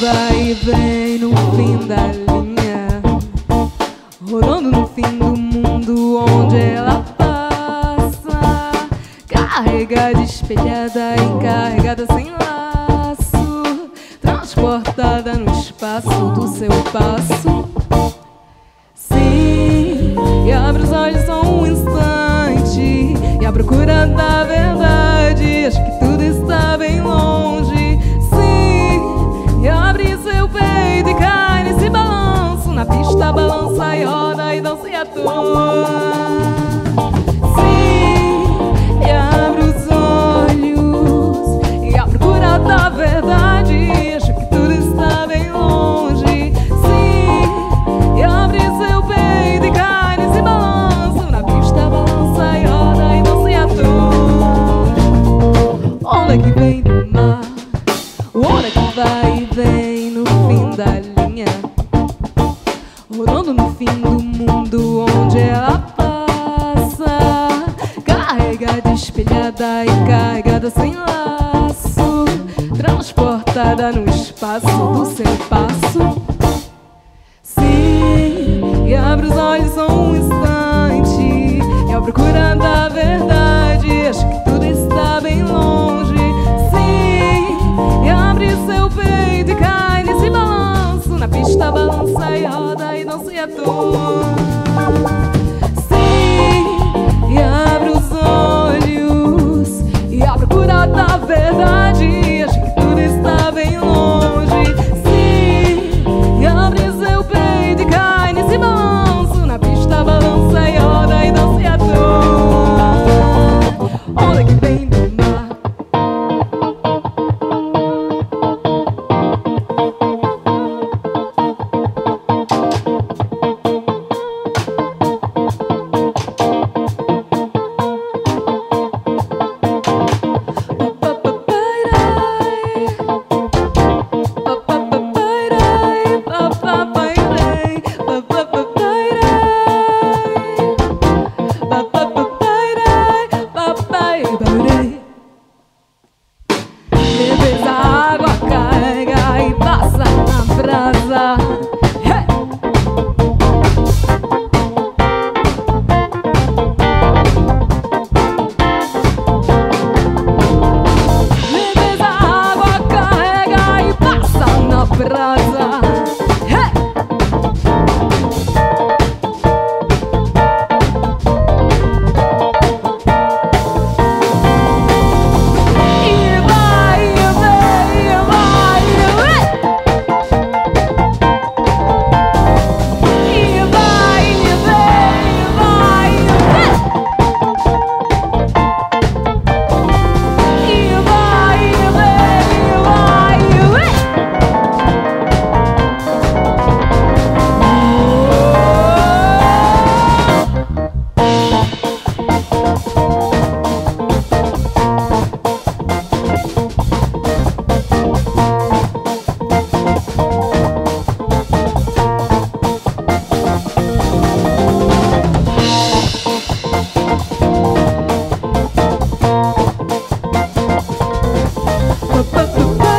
vai e vem no fim da linha, rodando no fim do mundo onde ela passa, carregada, espelhada, encarregada sem laço, transportada no espaço do seu passo. Balança e dança e atua. Sim, e abre os olhos e à procura da verdade, acho que tudo está bem longe. Sim, e abre seu peito e cai nesse balanço na pista, balança e roda e dança e atua. Onda que vem do mundo onde ela passa, carregada, espelhada e carregada sem laço, transportada no espaço do seu passo. Sim, atua Thank you.